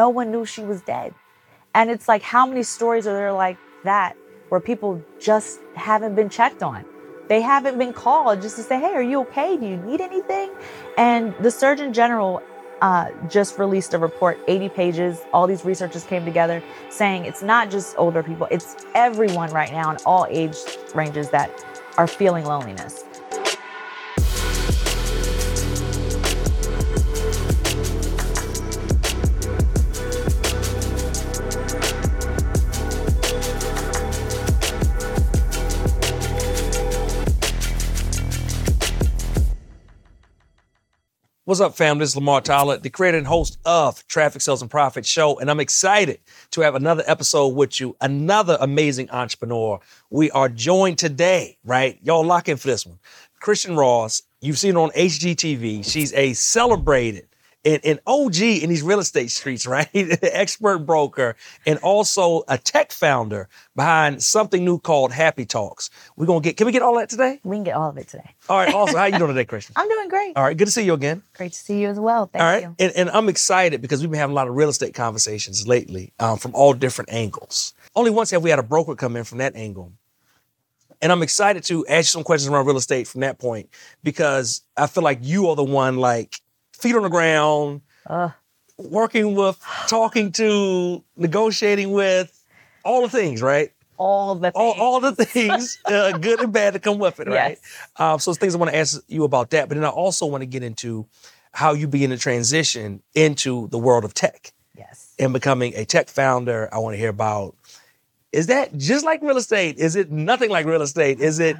no one knew she was dead. And it's like, how many stories are there like that where people just haven't been checked on? They haven't been called just to say, hey, are you okay? Do you need anything? And the Surgeon General uh, just released a report, 80 pages. All these researchers came together saying it's not just older people, it's everyone right now in all age ranges that are feeling loneliness. What's up, fam? This is Lamar Tyler, the creator and host of Traffic Sales and Profit Show, and I'm excited to have another episode with you, another amazing entrepreneur. We are joined today, right? Y'all lock in for this one. Christian Ross, you've seen her on HGTV. She's a celebrated and, and OG in these real estate streets, right? Expert broker and also a tech founder behind something new called Happy Talks. We're gonna get. Can we get all that today? We can get all of it today. All right. Awesome. How you doing today, Christian? I'm doing great. All right. Good to see you again. Great to see you as well. Thank all right. you. And, and I'm excited because we've been having a lot of real estate conversations lately um, from all different angles. Only once have we had a broker come in from that angle. And I'm excited to ask you some questions around real estate from that point because I feel like you are the one like feet on the ground, Ugh. working with, talking to, negotiating with, all the things, right? all the things. all the things, uh, good and bad, to come with it, right? Yes. Um, so things I want to ask you about that, but then I also want to get into how you begin to transition into the world of tech yes. and becoming a tech founder. I want to hear about is that just like real estate? Is it nothing like real estate? Is it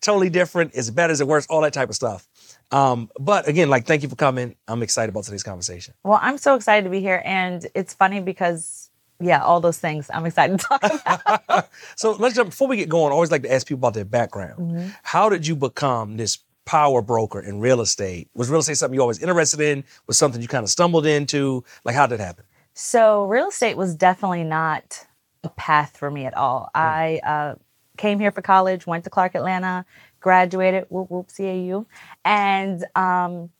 totally different? Is it better? Is it worse? All that type of stuff. Um, but again, like, thank you for coming. I'm excited about today's conversation. Well, I'm so excited to be here, and it's funny because yeah, all those things I'm excited to talk about. So let's jump before we get going. I always like to ask people about their background. Mm-hmm. How did you become this power broker in real estate? Was real estate something you always interested in? Was something you kind of stumbled into? Like, how did it happen? So real estate was definitely not a path for me at all. I uh, came here for college, went to Clark Atlanta, graduated, whoop whoop CAU, and um,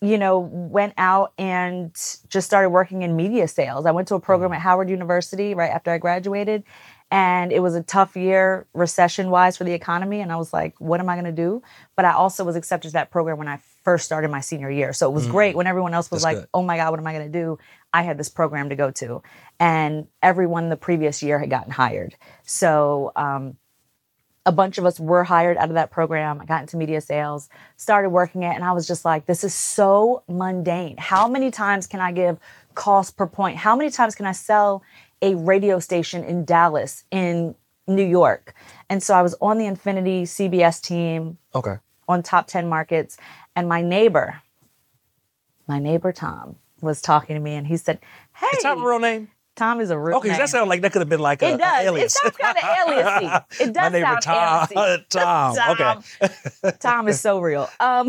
you know went out and just started working in media sales. I went to a program at Howard University right after I graduated. And it was a tough year, recession wise, for the economy. And I was like, what am I going to do? But I also was accepted to that program when I first started my senior year. So it was great when everyone else was That's like, good. oh my God, what am I going to do? I had this program to go to. And everyone the previous year had gotten hired. So um, a bunch of us were hired out of that program. I got into media sales, started working it, and I was just like, this is so mundane. How many times can I give cost per point? How many times can I sell a radio station in Dallas, in New York? And so I was on the Infinity CBS team Okay. on top 10 markets. And my neighbor, my neighbor Tom, was talking to me and he said, Hey, Is Tom a real name? Tom is a real Okay, name. that sounds like that could have been like a, It does. alias. It sounds kind of aliasy. It does My neighbor sound Tom. Tom. Tom. Okay. Tom is so real. Um,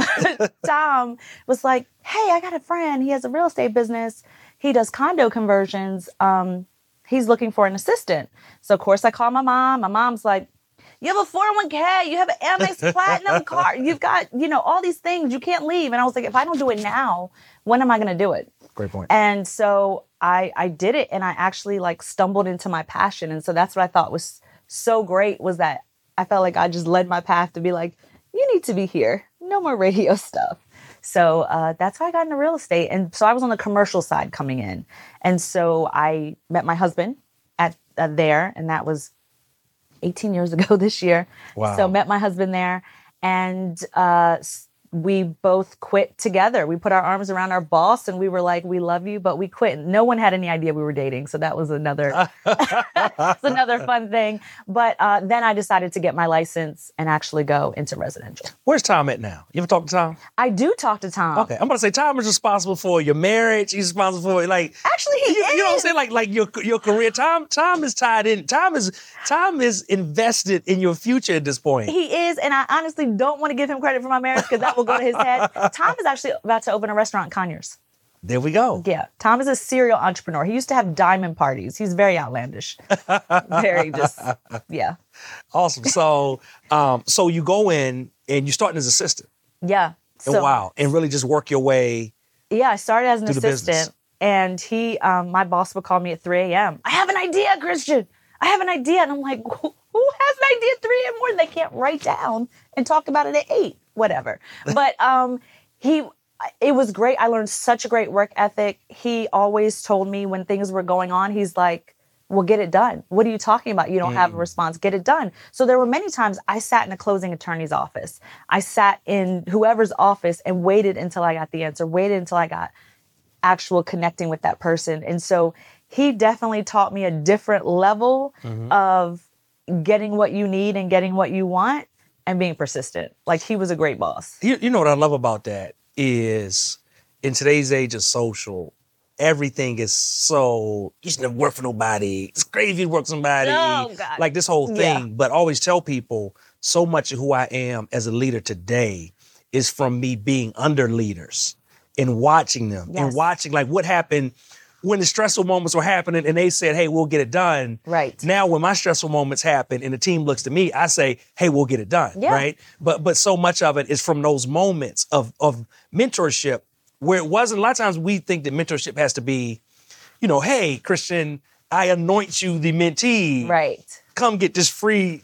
Tom was like, "Hey, I got a friend. He has a real estate business. He does condo conversions. Um, he's looking for an assistant." So of course I call my mom. My mom's like, "You have a 401k. You have an Amex Platinum card. You've got, you know, all these things. You can't leave." And I was like, "If I don't do it now, when am I going to do it?" Great point. And so I I did it and I actually like stumbled into my passion. And so that's what I thought was so great was that I felt like I just led my path to be like, you need to be here. No more radio stuff. So uh, that's how I got into real estate. And so I was on the commercial side coming in. And so I met my husband at uh, there, and that was 18 years ago this year. Wow. So met my husband there, and uh, we both quit together. We put our arms around our boss, and we were like, "We love you," but we quit. No one had any idea we were dating, so that was another that's another fun thing. But uh, then I decided to get my license and actually go into residential. Where's Tom at now? You ever talk to Tom? I do talk to Tom. Okay, I'm gonna say Tom is responsible for your marriage. He's responsible for like Actually, he you, is. you know what I'm saying? Like like your your career. Tom Tom is tied in. Tom is Tom is invested in your future at this point. He is, and I honestly don't want to give him credit for my marriage because that will go to his head. Tom is actually about to open a restaurant in Conyers. There we go. Yeah, Tom is a serial entrepreneur. He used to have diamond parties. He's very outlandish. very just, yeah. Awesome. So um so you go in and you start as an assistant. Yeah. And wow. And really just work your way. Yeah, I started as an Do the business. assistant And he, um, my boss would call me at 3 a.m. I have an idea, Christian. I have an idea. And I'm like, who has an idea can't write down and talk about it at 8, whatever. But um, he, it was great. I learned such a great work ethic. He always told me when things were going on, he's like, well, get it done. What are you talking about? You don't have a response. Get it done. So there were many times I sat in a closing attorney's office. I sat in whoever's office and waited until I got the answer, waited until I got actual connecting with that person. And so he definitely taught me a different level of getting what you need and getting what you want and being persistent. Like he was a great boss. You, you know what I love about that is in today's age of social, everything is so you should never work for nobody. It's crazy if you work somebody. Oh, God. Like this whole Yeah. thing. But I always tell people so much of who I am as a leader today is from me being under leaders and watching them and watching like what happened when the stressful moments were happening and they said, Hey, we'll get it done. Right. Now when my stressful moments happen and the team looks to me, I say, Hey, we'll get it done. Yeah. Right. But but so much of it is from those moments of of mentorship where it wasn't a lot of times we think that mentorship has to be, you know, hey, Christian, I anoint you the mentee. Right. Come get this free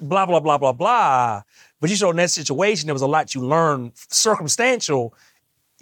blah, blah, blah, blah, blah. But you know, in that situation, there was a lot you learned circumstantial,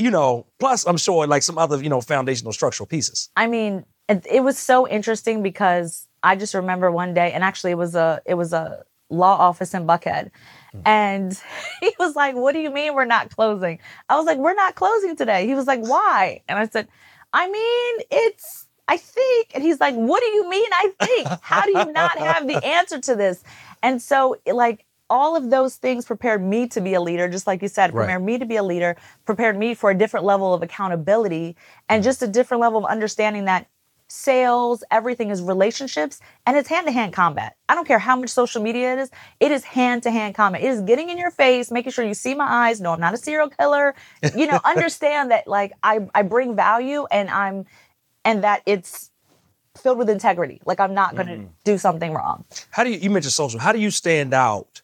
you know, plus I'm sure like some other, you know, foundational structural pieces. I mean, it, was so interesting because I just remember one day, and actually, it was a it was a law office in Buckhead, hmm. and he was like, "What do you mean we're not closing?" I was like, "We're not closing today." He was like, "Why?" And I said, "I mean, it's." I think. And he's like, What do you mean I think? How do you not have the answer to this? And so, like, all of those things prepared me to be a leader, just like you said, Right. prepared me to be a leader, prepared me for a different level of accountability and mm-hmm. just a different level of understanding that sales, everything is relationships and it's hand to hand combat. I don't care how much social media it is, it is hand to hand combat. It is getting in your face, making sure you see my eyes. No, I'm not a serial killer. You know, understand that like I, I bring value and I'm, and that it's filled with integrity. Like I'm not going to mm-hmm. do something wrong. How do you, you mentioned social, how do you stand out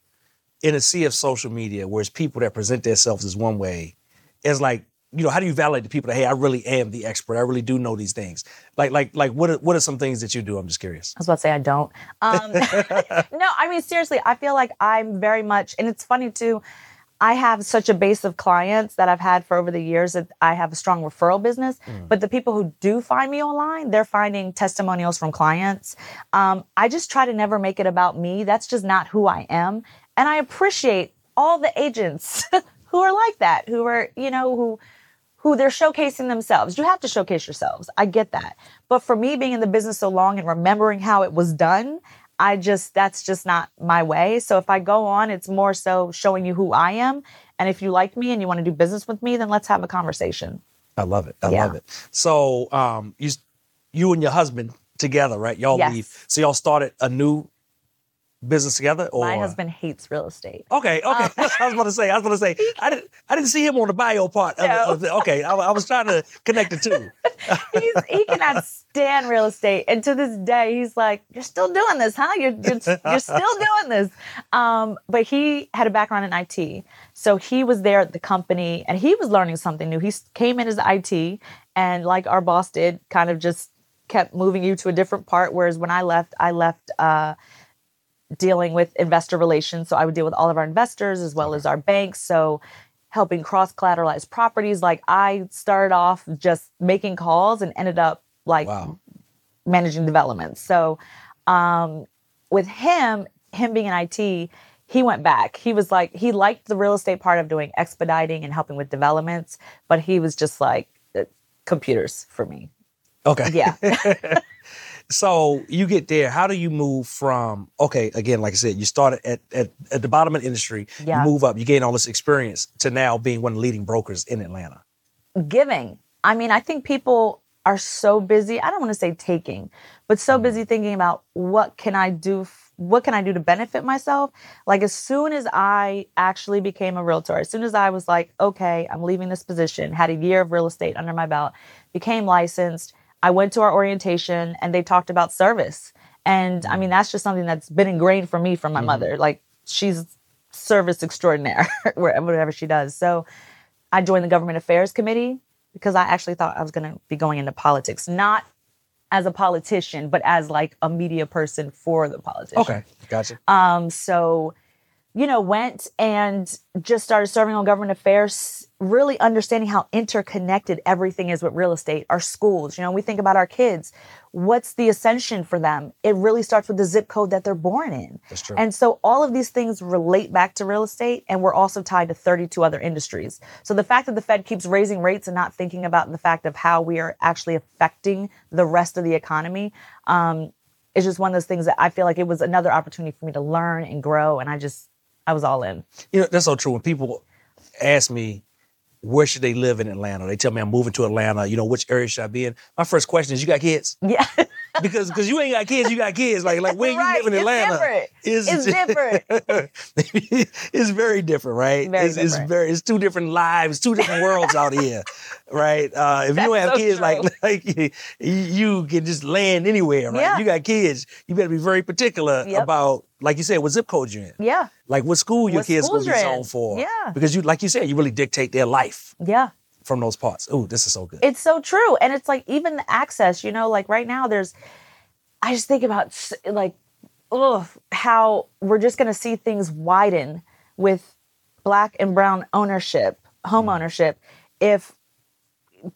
in a sea of social media where it's people that present themselves as one way? As like, you know, how do you validate the people that, hey, I really am the expert. I really do know these things. Like, like, like what are, what are some things that you do? I'm just curious. I was about to say I don't. Um, no, I mean seriously, I feel like I'm very much, and it's funny too. I have such a base of clients that I've had for over the years that I have a strong referral business. But the people who do find me online, they're finding testimonials from clients. Um, I just try to never make it about me. That's just not who I am, and I appreciate all the agents who are like that, who are you know who who they're showcasing themselves. You have to showcase yourselves. I get that. But for me being in the business so long and remembering how it was done, I just that's just not my way. So if I go on, it's more so showing you who I am. And if you like me and you want to do business with me, then let's have a conversation. I love it. I Yeah. love it. So, um, you, you and your husband together, right? Y'all Yes. leave. So y'all started a new business together, or My husband hates real estate. Okay, okay. I was about to say. I was about to say. I didn't. I didn't see him on the bio part. No. of the, okay, I, I was trying to connect the two. He's, he cannot stand real estate, and to this day, he's like, "You're still doing this, huh? You're you're, you're still doing this." Um, but he had a background in IT, so he was there at the company, and he was learning something new. He came in as IT, and like our boss did, kind of just kept moving you to a different part. Whereas when I left, I left. Uh, dealing with investor relations. So I would deal with all of our investors as well as our banks. So helping cross collateralize properties. Like I started off just making calls and ended up like Wow. managing developments. So um, with him, him being in IT, he went back. He was like, he liked the real estate part of doing expediting and helping with developments, but he was just like, uh, computers for me. Okay. Yeah. So you get there. How do you move from? Okay, again, like I said, you started at at, at the bottom of the industry. Yeah. You move up. You gain all this experience to now being one of the leading brokers in Atlanta. giving. I mean, I think people are so busy. I don't want to say taking, but so mm-hmm. busy thinking about what can I do? What can I do to benefit myself? Like as soon as I actually became a realtor, as soon as I was like, okay, I'm leaving this position, had a year of real estate under my belt, became licensed. I went to our orientation and they talked about service. And I mean, that's just something that's been ingrained for me from my mother. Like she's service extraordinaire, whatever she does. So I joined the government affairs committee because I actually thought I was going to be going into politics, not as a politician, but as like a media person for the politician. Okay, gotcha. Um, so, you know, went and just started serving on government affairs, really understanding how interconnected everything is with real estate, our schools. You know, we think about our kids. What's the ascension for them? It really starts with the zip code that they're born in. That's true. And so all of these things relate back to real estate, and we're also tied to 32 other industries. So the fact that the Fed keeps raising rates and not thinking about the fact of how we are actually affecting the rest of the economy um, is just one of those things that I feel like it was another opportunity for me to learn and grow. And I just, I was all in. You know, that's so true. When people ask me where should they live in Atlanta, they tell me I'm moving to Atlanta. You know, which area should I be in? My first question is, you got kids? Yeah. Because because you ain't got kids, you got kids. Like like where Right, you live in it's Atlanta different. is It's different. it's very different, right? Very it's, it's very it's two different lives, two different worlds out here, right? Uh, if you don't have so kids, like true. like you, you can just land anywhere, right? Yeah. You got kids, you better be very particular Yep. about, like you said, what zip code you're in. Yeah. Like what school your What kids going to be zoned for. Yeah. Because you, like you said, you really dictate their life Yeah. From those parts. Ooh, this is so good. It's so true. And it's like even the access, you know, like right now there's, I just think about like, ugh, how we're just going to see things widen with black and brown ownership, home Mm. ownership, if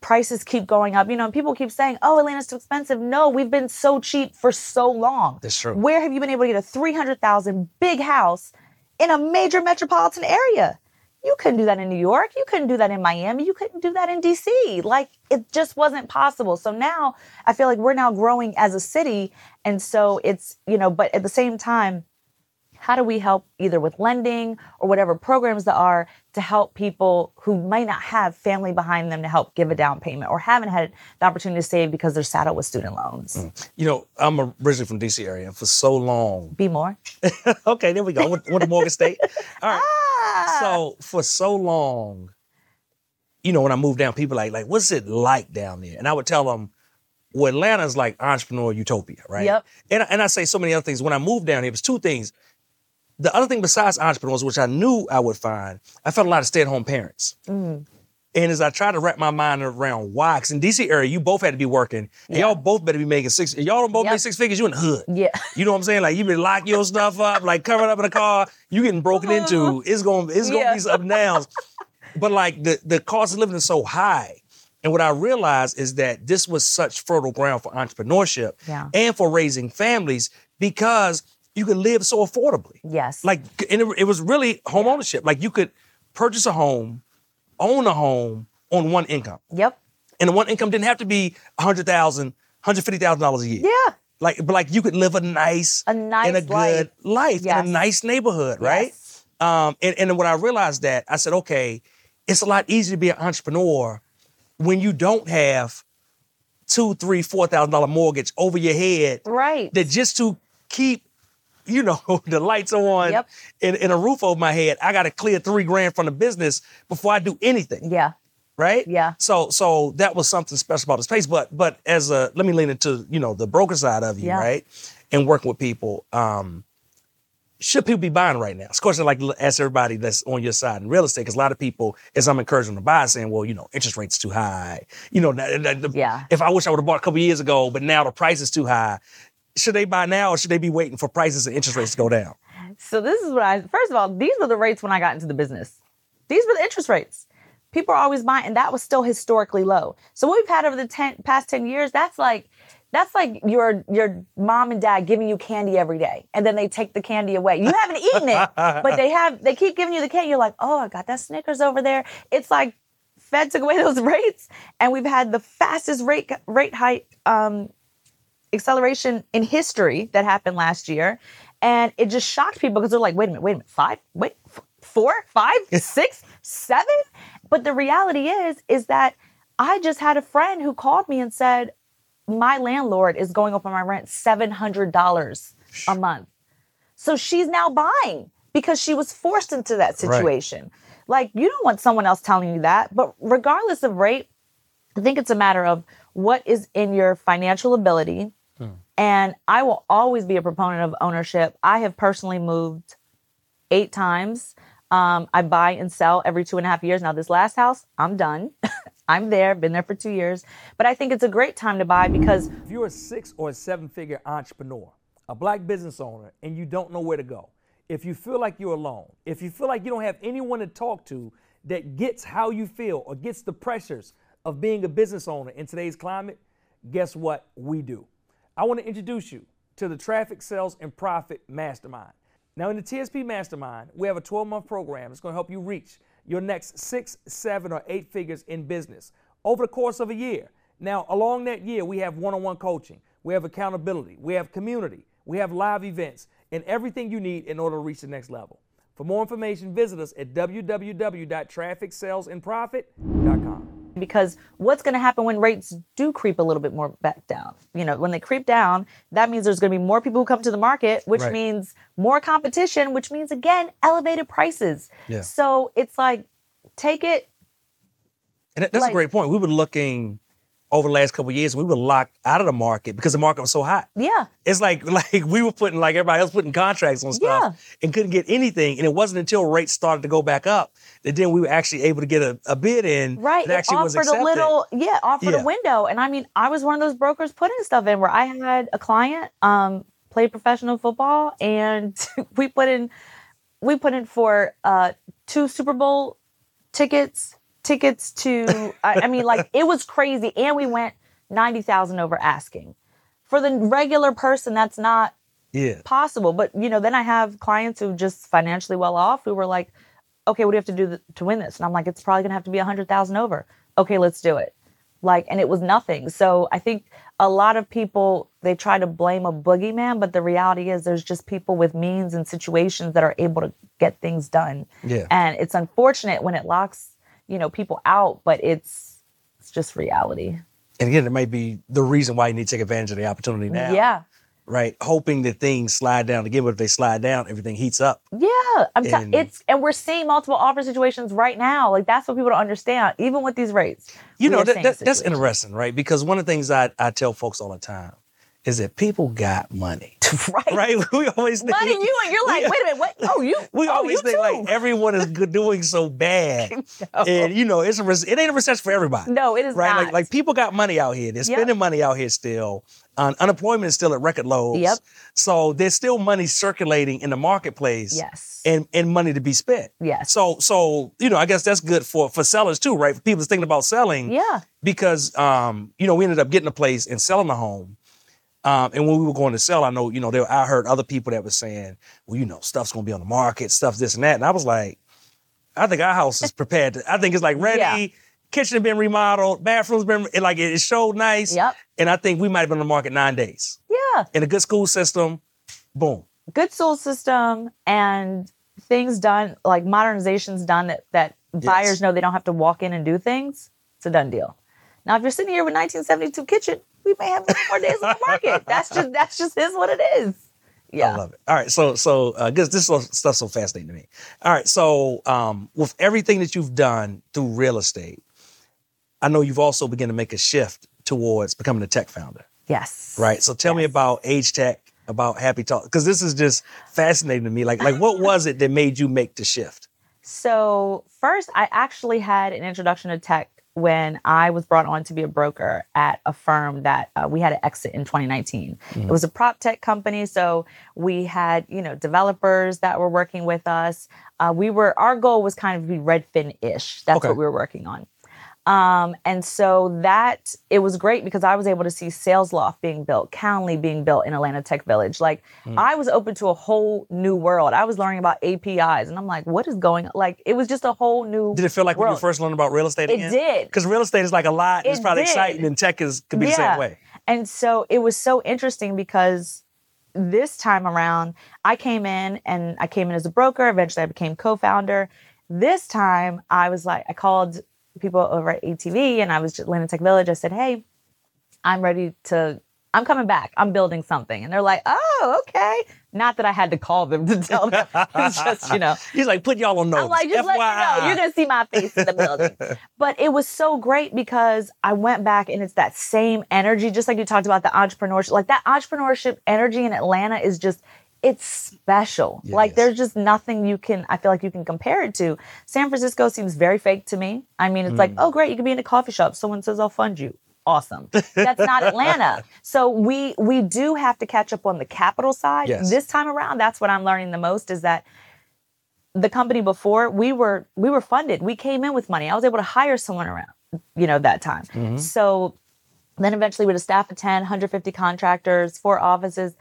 prices keep going up. You know, people keep saying, oh, Atlanta's too expensive. No, we've been so cheap for so long. That's true. Where have you been able to get a 300,000 big house in a major metropolitan area? You couldn't do that in New York. You couldn't do that in Miami. You couldn't do that in DC. Like it just wasn't possible. So now I feel like we're now growing as a city. And so it's, you know, but at the same time, how do we help either with lending or whatever programs there are to help people who might not have family behind them to help give a down payment or haven't had the opportunity to save because they're saddled with student loans? You know, I'm originally from DC area, and for so long. Be more. okay, there we go. Went to Morgan State. All right. Ah, So for so long, you know, when I moved down, people like, like, what's it like down there? And I would tell them, well, Atlanta's like entrepreneur utopia, right? Yep. And, and I say so many other things. When I moved down here, it was two things. The other thing besides entrepreneurs, which I knew I would find, I found a lot of stay-at-home parents. Mm. And as I tried to wrap my mind around why, because in DC area, you both had to be working, and Yeah. y'all both better be making six. Y'all don't both Yep. make six figures. You in the hood. yeah. You know what I'm saying? Like you been lock your stuff up, like covered up in a car. You getting broken into. It's gonna it's gonna be some up and downs. But like the the cost of living is so high. And what I realized is that this was such fertile ground for entrepreneurship Yeah. and for raising families because you could live so affordably. Yes. Like and it, it was really home ownership. Like you could purchase a home, own a home on one income. yep. And the one income didn't have to be $100,000, $150,000 a year. Yeah. Like, but like you could live a nice, A nice and a good life, Yes. in a nice neighborhood, right? Yes. Um, and, and when I realized that, I said, okay, it's a lot easier to be an entrepreneur when you don't have two, three, four thousand dollar mortgage over your head Right. that just to keep, you know, the lights on Yep. and, and a roof over my head, I got to clear three grand from the business before I do anything yeah. right? Yeah. So so that was something special about the space. But but as a let me lean into you know the broker side of you, Yeah. right? And working with people. Um, should people be buying right now? Of course, I like to ask everybody that's on your side in real estate because a lot of people, as I'm encouraging them to buy, saying, "Well, you know, interest rates too high. You know, that- the- Yeah. if I wish I would have bought a couple years ago, but now the price is too high." Should they buy now, or should they be waiting for prices and interest rates to go down? So this is what I first of all, these were the rates when I got into the business. These were the interest rates. People are always buying, and that was still historically low. So what we've had over the 10, past 10 years, that's like that's like your your mom and dad giving you candy every day, and then they take the candy away. You haven't eaten it, but they have they keep giving you the candy. You're like, oh, I got that Snickers over there. It's like Fed took away those rates, and we've had the fastest rate rate hike um, acceleration in history that happened last year. And it just shocked people because they're like, wait a minute, wait a minute, five, wait, f- four, five, six, seven. But the reality is, is that I just had a friend who called me and said, my landlord is going up on my rent $700 a month. So she's now buying because she was forced into that Right. situation. Like, you don't want someone else telling you that. But regardless of rate, I think it's a matter of what is in your financial ability. And I will always be a proponent of ownership. I have personally moved eight times. Um, I buy and sell every two and a half years. Now, this last house, I'm done. I'm there, been there for two years. But I think it's a great time to buy because If you're a six or a seven figure entrepreneur, a black business owner, and you don't know where to go, if you feel like you're alone, if you feel like you don't have anyone to talk to that gets how you feel or gets the pressures of being a business owner in today's climate, guess what we do? I want to introduce you to the Traffic Sales and Profit Mastermind. Now, in the TSP Mastermind, we have a 12 month program that's going to help you reach your next six, seven, or eight figures in business over the course of a year. Now, along that year, we have one on one coaching, we have accountability, we have community, we have live events, and everything you need in order to reach the next level. For more information, visit us at www.trafficsalesandprofit.com. because what's going to happen when rates do creep a little bit more back down? You know, when they creep down, that means there's going to be more people who come to the market, which Right. means more competition, which means again elevated prices. Yeah. So it's like take it And that's Like- a great point. We were looking over the last couple of years, we were locked out of the market because the market was so hot. yeah. It's like like we were putting like everybody else putting contracts on stuff and couldn't get anything. And it wasn't until rates started to go back up that then we were actually able to get a, a bid in Right. that It actually was offered accepted. a little, yeah, offered Yeah. a window. And I mean, I was one of those brokers putting stuff in where I had a client, um, played professional football, and we put in, we put in for uh, two Super Bowl tickets, tickets to, I, I mean, like it was crazy, and we went ninety thousand over asking. For the regular person, that's not yeah. possible. But you know, then I have clients who just financially well off who were like, "Okay, what do you have to do th- to win this?" And I'm like, "It's probably gonna have to be a hundred thousand over." Okay, let's do it. Like, and it was nothing. So I think a lot of people they try to blame a boogeyman, but the reality is there's just people with means and situations that are able to get things done. Yeah. And it's unfortunate when it locks, you know, people out, but it's it's just reality. And again, it might be the reason why you need to take advantage of the opportunity now. Yeah. Right. Hoping that things slide down again, but if they slide down, everything heats up. Yeah, I'm t- And- it's and we're seeing multiple offer situations right now. Like that's what people don't understand, even with these rates. You know, that, that, that's interesting, right? Because one of the things I, I tell folks all the time is that people got money. right? Right? We always think Money, you and you're like, we- wait a minute, what? Oh, you? We oh, always you think too. like everyone is doing so bad, and you know it's a it ain't a recession for everybody. no, it is right? not. Like like people got money out here. They're Yep. spending money out here still. Un- unemployment is still at record lows. Yep. So there's still money circulating in the marketplace. yes, And, and money to be spent. yes, So so you know I guess that's good for for sellers too, right? For people that's thinking about selling yeah, because um, you know we ended up getting a place and selling the home. Um, and when we were going to sell, I know you know there, I heard other people that were saying, well, you know, stuff's going to be on the market, stuff this and that, and I was like, I think our house is prepared. To, I think it's like ready. Yeah. Kitchen been remodeled, bathrooms been it, like it showed nice. Yep. And I think we might have been on the market nine days yeah. in a good school system. Boom. Good school system and things done like modernizations done that that buyers know they don't have to walk in and do things. It's a done deal. Now, if you're sitting here with 1972 kitchen, we may have more days on the market. That's just that's just is what it is. Yeah. I love it. All right, so so uh, this this stuff's so fascinating to me. All right, so um, with everything that you've done through real estate, I know you've also begun to make a shift towards becoming a tech founder, Yes. right? So tell me about Age Tech, about Happy Talk, because this is just fascinating to me. Like like what was it that made you make the shift? So first, I actually had an introduction to tech when I was brought on to be a broker at a firm that uh, we had to exit in 2019. It was a prop tech company, so we had you know developers that were working with us. Uh, we were our goal was kind of be Redfin-ish. That's Okay. what we were working on. Um, and so that it was great because I was able to see Salesloft being built, Calendly being built in Atlanta Tech Village. Like I was open to a whole new world. I was learning about APIs and I'm like, what is going on? Like it was just a whole new Did it feel like when you first learned about real estate It again? did. Because real estate is like a lot. It's probably did. exciting, and tech is could be the same way. And so it was so interesting because this time around, I came in and I came in as a broker. Eventually, I became co founder. This time, I was like, I called people over at ATV and I was just Atlanta Tech Village. I said, Hey, I'm ready to, I'm coming back. I'm building something. And they're like, Oh, okay. Not that I had to call them to tell them. It's just, you know, He's like, put y'all on notice. I'm like, just let you know, you're gonna see my face in the building. but it was so great because I went back and it's that same energy, just like you talked about the entrepreneurship. Like that entrepreneurship energy in Atlanta is just it's special. Yeah, like there's just nothing you can I feel like you can compare it to. San Francisco seems very fake to me. I mean, it's Mm. like, oh great, you can be in a coffee shop. Someone says I'll fund you. Awesome. That's not Atlanta. So we we do have to catch up on the capital side. Yes. This time around, that's what I'm learning the most is that the company before we were we were funded. We came in with money. I was able to hire someone around, you know, that time. Mm-hmm. So then eventually with a staff of 10, 150 contractors, four offices.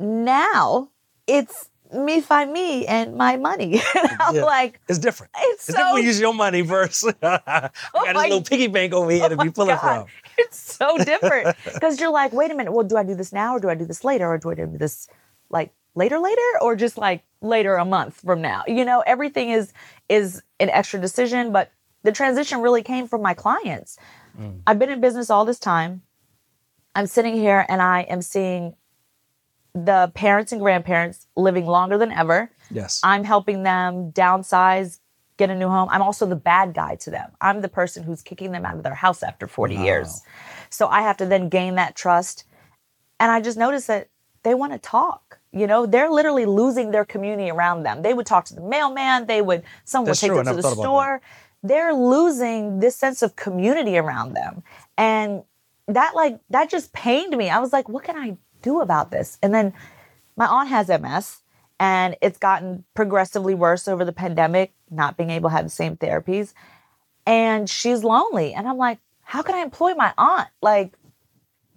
Now it's me find me and my money. I'm Yeah. like, It's different. it's, It's so different when you use your money versus I got oh this my- little piggy bank over here to Oh be my pulling God. from. It's so different because you're like, wait a minute. Well, do I do this now or do I do this later or do I do this like later, later or just like later a month from now? You know, everything is is an extra decision, but the transition really came from my clients. Mm. I've been in business all this time. I'm sitting here and I am seeing the parents and grandparents living longer than ever. Yes. I'm helping them downsize, get a new home. I'm also the bad guy to them. I'm the person who's kicking them out of their house after 40 years. So I have to then gain that trust. And I just noticed that they want to talk. You know, they're literally losing their community around them. They would talk to the mailman, they would someone That's would take true. Them to the thought about that. store. They're losing this sense of community around them. And that like that just pained me. I was like, what can I do about this? And then my aunt has MS and it's gotten progressively worse over the pandemic, not being able to have the same therapies. And she's lonely. And I'm like, how can I employ my aunt? Like,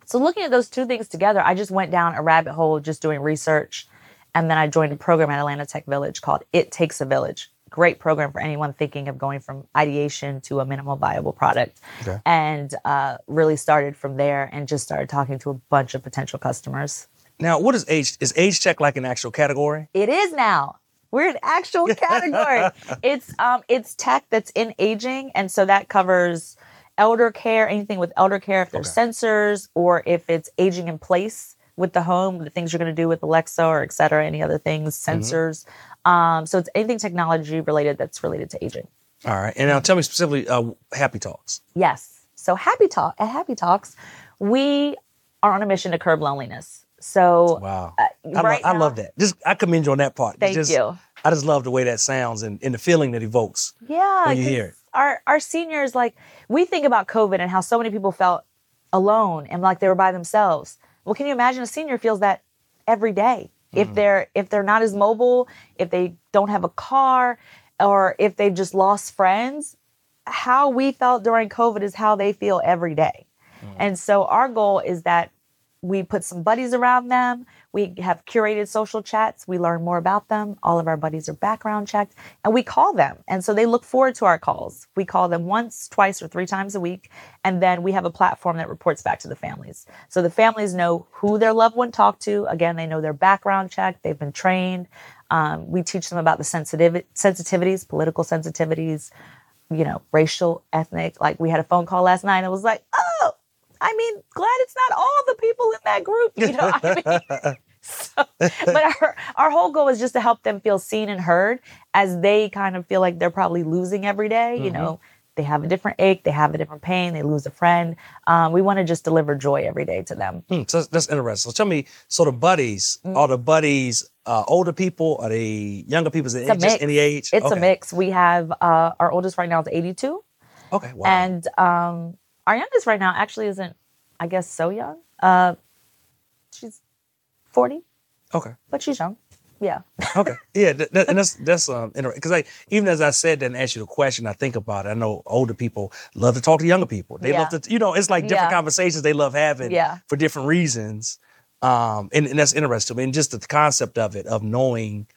so looking at those two things together, I just went down a rabbit hole just doing research. And then I joined a program at Atlanta Tech Village called It Takes a Village. Great program for anyone thinking of going from ideation to a minimal viable product. Okay. And uh, really started from there and just started talking to a bunch of potential customers. Now, what is age? Is age tech like an actual category? It is now. We're an actual category. it's um it's tech that's in aging, and so that covers elder care, anything with elder care, if there's sensors or if it's aging in place with the home, the things you're going to do with Alexa or et cetera, any other things, sensors. Um, so it's anything technology related that's related to aging. All right. And now tell me specifically, uh, Happy Talks. Yes. So Happy Talk at Happy Talks, we are on a mission to curb loneliness. So Wow. uh, I, right lo- I love that. Just I commend you on that part. Thank just- you. I just love the way that sounds and, and the feeling that evokes. Yeah, when you hear it. Our our seniors like we think about COVID and how so many people felt alone and like they were by themselves. Well, can you imagine a senior feels that every day? Mm-hmm. If they're if they're not as mobile, if they don't have a car, or if they've just lost friends, how we felt during COVID is how they feel every day. Mm. And so our goal is that we put some buddies around them. We have curated social chats. We learn more about them. All of our buddies are background checked and we call them. And so they look forward to our calls. We call them once, twice, or three times a week. And then we have a platform that reports back to the families. So the families know who their loved one talked to. Again, they know their background check. They've been trained. Um, we teach them about the sensitiv- sensitivities, political sensitivities, you know, racial, ethnic. Like we had a phone call last night and it was like, oh, I mean, glad it's not all the people in that group. You know, I mean, so, but our, our whole goal is just to help them feel seen and heard as they kind of feel like they're probably losing every day, You know, they have a different ache, they have a different pain, they lose a friend. Um, we want to just deliver joy every day to them. Hmm, so that's, that's interesting. So tell me, so the buddies, are the buddies uh, older people? Are they younger people? Is it Mm. a just mix. any age? It's okay. a mix. We have uh, our oldest right now is 82. Okay, wow. And um, our youngest right now actually isn't, I guess, so young. Uh, she's 40, okay. but she's young. Yeah. Okay. Yeah, and that's that's um interesting because like even as I said that and asked you the question, I think about it. I know older people love to talk to younger people. They love to, you know, it's like different Yeah. conversations they love having Yeah. for different reasons. Um, and, and that's interesting to me. And just the concept of it, of knowing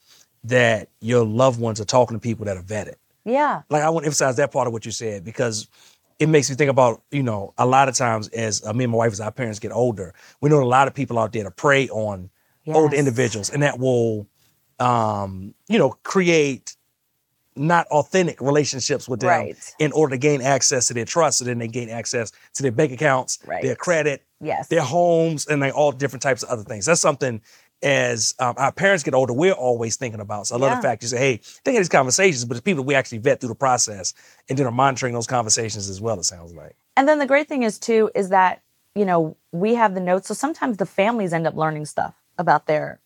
that your loved ones are talking to people that are vetted. Yeah. Like I want to emphasize that part of what you said because it makes me think about, you know, a lot of times as uh, me and my wife, as our parents get older, we know a lot of people out there to prey on older Yes. individuals, and that will, um, you know, create not authentic relationships with them Right. in order to gain access to their trust, so then they gain access to their bank accounts, Right. their credit, Yes. their homes, and like all different types of other things. That's something as um, our parents get older, we're always thinking about. So I love Yeah. the fact you say, hey, think of these conversations, but it's people we actually vet through the process and then are monitoring those conversations as well, it sounds like. And then the great thing is too is that you know we have the notes, so sometimes the families end up learning stuff about their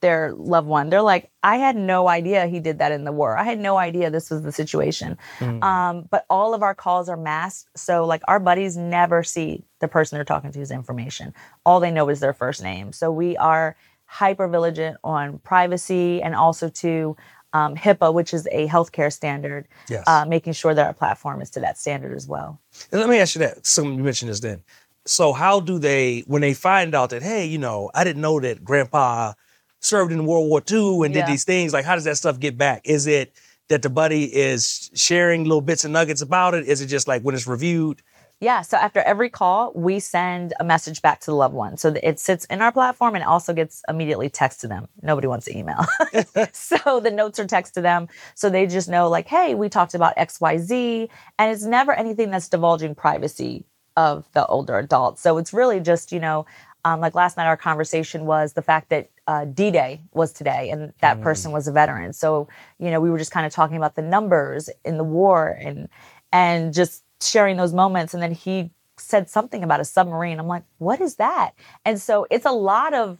their loved one. They're like, I had no idea he did that in the war. I had no idea this was the situation. Mm. Um, but all of our calls are masked. So, like, our buddies never see the person they're talking to's information. All they know is their first name. So, we are hyper vigilant on privacy and also to um, HIPAA, which is a healthcare standard, Yes. uh, making sure that our platform is to that standard as well. And let me ask you that. Some you mentioned this then. So how do they when they find out that hey, you know, I didn't know that Grandpa served in World War II and did these things? Like, how does that stuff get back? Is it that the buddy is sharing little bits and nuggets about it? Is it just like when it's reviewed? Yeah. So after every call, we send a message back to the loved one. So it sits in our platform and also gets immediately text to them. Nobody wants to email. so the notes are text to them. So they just know, like, hey, we talked about XYZ. And it's never anything that's divulging privacy of the older adult. So it's really just, you know, um, like last night, our conversation was the fact that uh, D Day was today and that person was a veteran. So, you know, we were just kind of talking about the numbers in the war and, and just sharing those moments. And then he said something about a submarine. I'm like, what is that? And so it's a lot of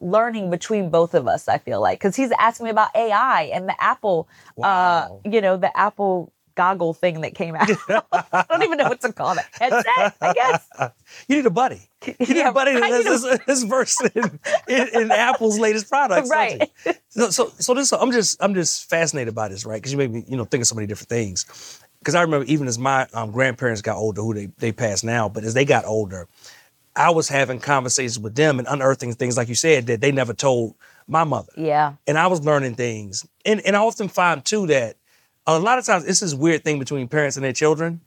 learning between both of us, I feel like, because he's asking me about AI and the Apple, Wow. uh, you know, the Apple goggle thing that came out. I don't even know what to call that. Headset, I guess. You need a buddy. You need Yeah, a buddy need a- this, this verse in, in, in Apple's latest products. Right. So, so, so this, I'm just, I'm just fascinated by this, right? Because you make me, you know, think of so many different things. Because I remember even as my um, grandparents got older, who they they passed now, but as they got older, I was having conversations with them and unearthing things, like you said, that they never told my mother Yeah. and I was learning things. And and I often find too that a lot of times it's this weird thing between parents and their children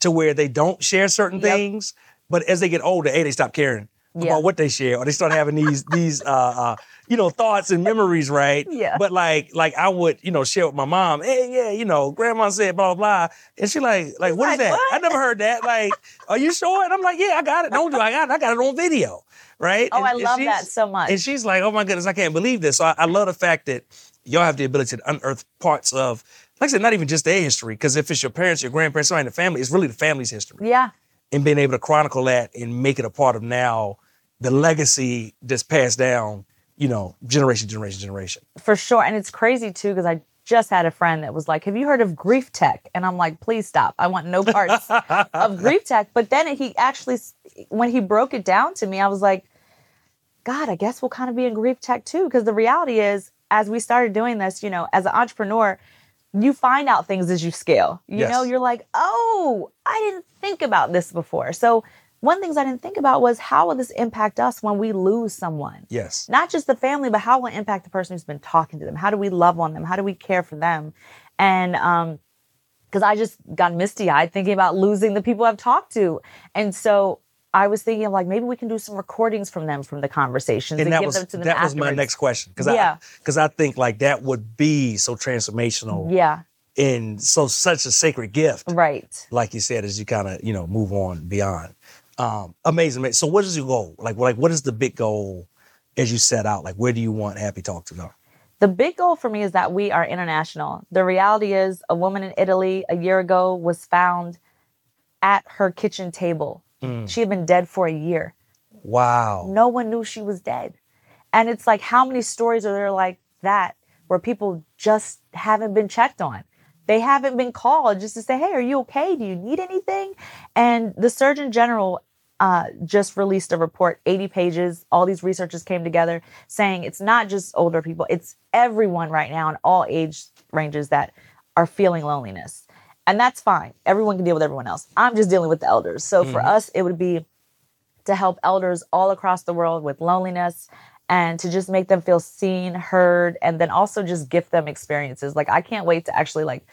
to where they don't share certain Yep. things, but as they get older, a they stop caring Yeah. about what they share, or they start having these these uh, uh you know thoughts and memories, right? Yeah. But like like I would you know share with my mom, hey yeah you know grandma said blah blah, blah. and she like like what is Like, that? what? I never heard that. Like are you sure? And I'm like yeah I got it. Don't do I got it. I got it on video, right? Oh, And- I love that so much. and she's like, "Oh my goodness, I can't believe this." So I, I love the fact that y'all have the ability to unearth parts of, like I said, not even just their history. Because if it's your parents, your grandparents, somebody in the family, it's really the family's history. yeah. And being able to chronicle that and make it a part of now the legacy that's passed down, you know, generation, generation, generation. For sure. And it's crazy too, because I just had a friend that was like, Have you heard of grief tech? And I'm like, Please stop. I want no parts of grief tech. But then he actually, when he broke it down to me, I was like, God, I guess we'll kind of be in grief tech too. Because the reality is, as we started doing this, you know, as an entrepreneur, you find out things as you scale. You Yes. know, you're like, oh, I didn't think about this before. So one things I didn't think about was how will this impact us when we lose someone? Yes. not just the family, but how will it impact the person who's been talking to them? How do we love on them? How do we care for them? And um, because I just got misty eyed thinking about losing the people I've talked to, and so I was thinking of like maybe we can do some recordings from them from the conversations and, And that give was them to them that was my next question because Yeah. I because I think like that would be so transformational Yeah, and so such a sacred gift. right. like you said, as you kind of you know move on beyond. Um, amazing. So, what is your goal? Like, like, what is the big goal as you set out? Like, where do you want Happy Talk to go? The big goal for me is that we are international. The reality is, a woman in Italy a year ago was found at her kitchen table. Mm. She had been dead for a year. Wow. no one knew she was dead. And it's like, how many stories are there like that where people just haven't been checked on? They haven't been called just to say, hey, are you okay? Do you need anything? And the Surgeon General uh, just released a report, 80 pages. All these researchers came together saying it's not just older people, it's everyone right now in all age ranges that are feeling loneliness. And that's fine. Everyone can deal with everyone else. I'm just dealing with the elders. So for mm-hmm. us, it would be to help elders all across the world with loneliness and to just make them feel seen, heard, and then also just gift them experiences. Like I can't wait to actually like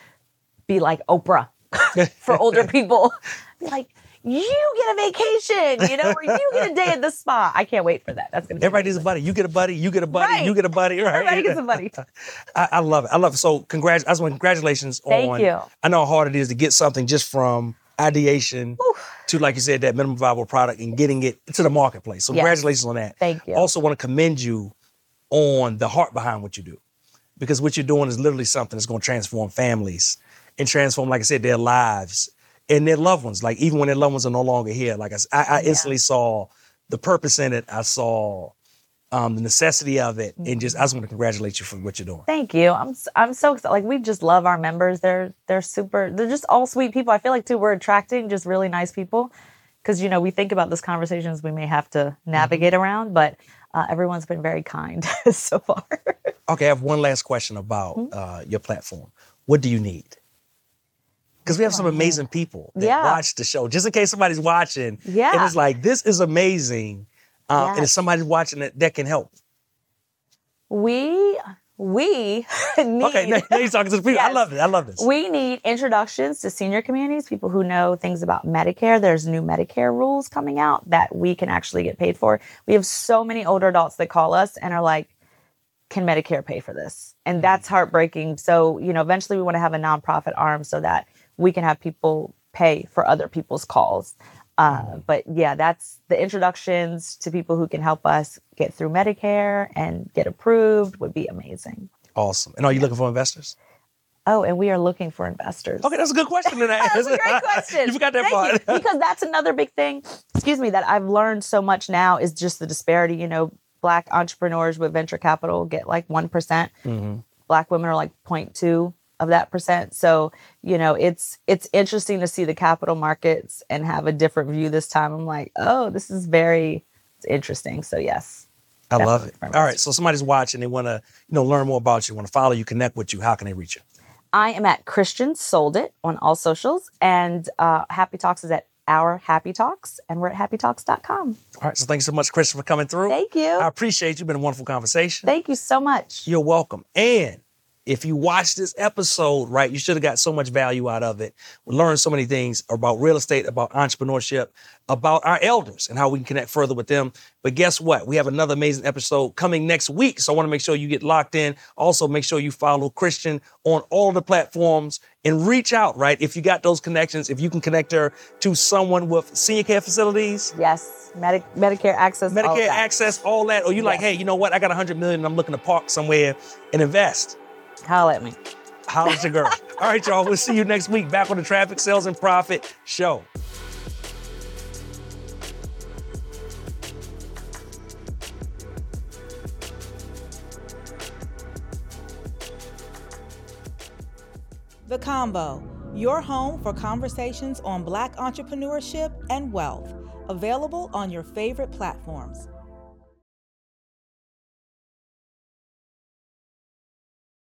be like Oprah for older people. Be like, you get a vacation, you know, or you get a day at the spa. I can't wait for that. That's gonna be Everybody needs a buddy. You get a buddy. You get a buddy. Right. You get a buddy. Right. Everybody gets a buddy. I, I love it. I love it. So, congrats. I just want congratulations Thank on. you. I know how hard it is to get something just from ideation to, like you said, that minimum viable product and getting it to the marketplace. So, Yes. congratulations on that. Thank you. Also, want to commend you on the heart behind what you do, because what you're doing is literally something that's going to transform families and transform, like I said, their lives and their loved ones. Like even when their loved ones are no longer here, like I, Yeah. instantly saw the purpose in it. I saw um, the necessity of it, and just I just want to congratulate you for what you're doing. Thank you. I'm I'm so excited. Like we just love our members. They're they're super. They're just all sweet people. I feel like too we're attracting just really nice people because you know we think about those conversations we may have to navigate around, but uh, everyone's been very kind so far. Okay, I have one last question about Mm-hmm. uh, your platform. What do you need? Because we have some amazing people that Yeah. watch the show. Just in case somebody's watching, yeah, and it's like this is amazing, um, and if somebody's watching it, that can help. we we need Okay, now, now you're talking to the people. I love it. I love this. We need introductions to senior communities, people who know things about Medicare. There's new Medicare rules coming out that we can actually get paid for. We have so many older adults that call us and are like, can Medicare pay for this? And that's heartbreaking. So, you know, eventually we want to have a nonprofit arm so that we can have people pay for other people's calls. Uh, but yeah, that's the introductions to people who can help us get through Medicare and get approved would be amazing. awesome. And are you looking for investors? Oh, and we are looking for investors. Okay, that's a good question. To ask. That's a great question. you forgot that Thank part. you. Because that's another big thing, excuse me, that I've learned so much now is just the disparity. You know, black entrepreneurs with venture capital get like 1%. percent Mhm. Black women are like 0.2 of that percent. So, you know, it's it's interesting to see the capital markets and have a different view this time. I'm like, oh, this is very it's interesting. So yes. I love it. All right, so somebody's watching, they want to, you know, learn more about you, want to follow you, connect with you. How can they reach you? I am at Christian Sold It on all socials, and uh, Happy Talks is at Our Happy Talks, and we're at happytalks.com. All right, so thanks so much, Christian, for coming through. Thank you. I appreciate you. Been a wonderful conversation. Thank you so much. You're welcome. And if you watch this episode, right, you should have got so much value out of it. We learned so many things about real estate, about entrepreneurship, about our elders and how we can connect further with them. But guess what? We have another amazing episode coming next week. So I want to make sure you get locked in. Also, make sure you follow Christian on all the platforms and reach out, right? If you got those connections, if you can connect her to someone with senior care facilities, Yes, Medi- Medicare access. Medicare that. access, all that, or you like, Yes. hey, you know what? I got a hundred million and I'm looking to park somewhere and invest. Holla at me. Holla at your girl. All right, y'all. We'll see you next week back on the Traffic Sales and Profit Show. The Combo, your home for conversations on Black entrepreneurship and wealth. Available on your favorite platforms.